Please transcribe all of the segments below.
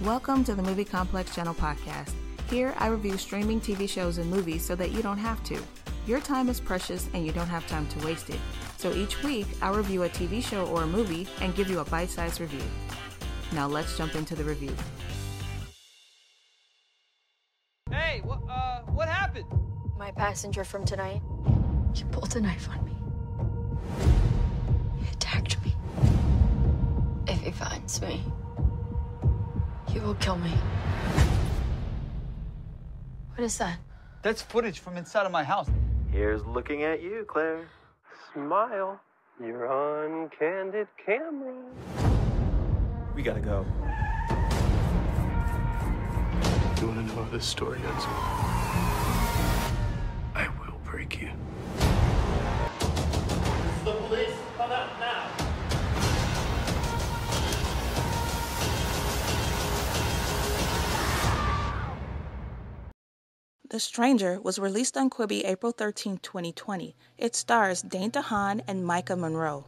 Welcome to the Movie Complex Channel podcast. Here, I review streaming TV shows and movies so that you don't have to. Your time is precious and you don't have time to waste it. So each week, I'll review a TV show or a movie and give you a bite sized review. Now let's jump into the review. Hey, what, uh, what happened? My passenger from tonight, he pulled a knife on me. He attacked me. If he finds me, he will kill me. What is that? That's footage from inside of my house. Here's looking at you, Claire. Smile. You're on candid camera. We gotta go. You want to know how this story ends? I will break you. The Stranger was released on Quibi April 13, 2020. It stars Dane DeHaan and Maika Monroe.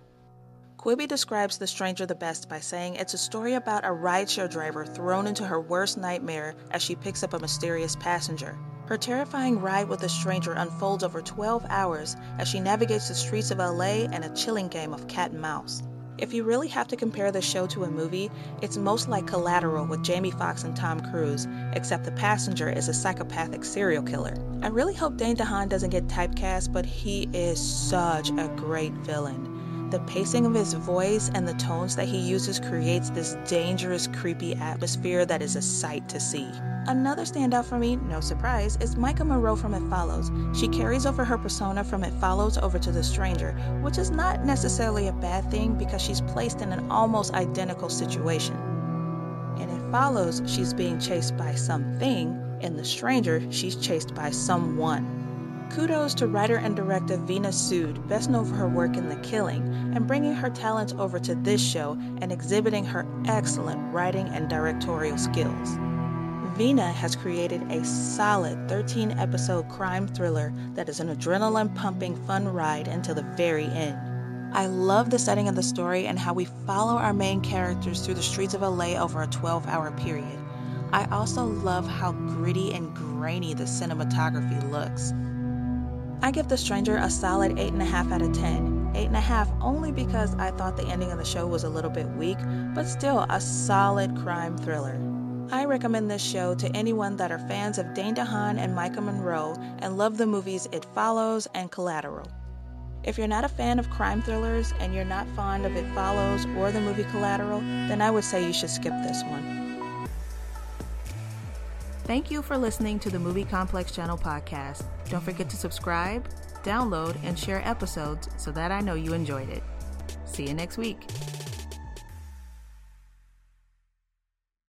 Quibi describes The Stranger the best by saying it's a story about a rideshare driver thrown into her worst nightmare as she picks up a mysterious passenger. Her terrifying ride with a stranger unfolds over 12 hours as she navigates the streets of LA and a chilling game of cat and mouse. If you really have to compare the show to a movie, it's most like Collateral with Jamie Foxx and Tom Cruise, except the passenger is a psychopathic serial killer. I really hope Dane DeHaan doesn't get typecast, but he is such a great villain. The pacing of his voice and the tones that he uses creates this dangerous, creepy atmosphere that is a sight to see. Another standout for me, no surprise, is Maika Monroe from It Follows. She carries over her persona from It Follows over to The Stranger, which is not necessarily a bad thing because she's placed in an almost identical situation. In It Follows, she's being chased by something. In The Stranger, she's chased by someone. Kudos to writer and director Veena Sud, best known for her work in The Killing, and bringing her talents over to this show and exhibiting her excellent writing and directorial skills. Vina has created a solid 13 episode crime thriller that is an adrenaline pumping fun ride until the very end. I love the setting of the story and how we follow our main characters through the streets of LA over a 12 hour period. I also love how gritty and grainy the cinematography looks. I give The Stranger a solid 8.5 out of 10. 8.5 only because I thought the ending of the show was a little bit weak, but still a solid crime thriller. I recommend this show to anyone that are fans of Dane DeHaan and Maika Monroe and love the movies It Follows and Collateral. If you're not a fan of crime thrillers and you're not fond of It Follows or the movie Collateral, then I would say you should skip this one. Thank you for listening to the Movie Complex Channel podcast. Don't forget to subscribe, download, and share episodes so that I know you enjoyed it. See you next week.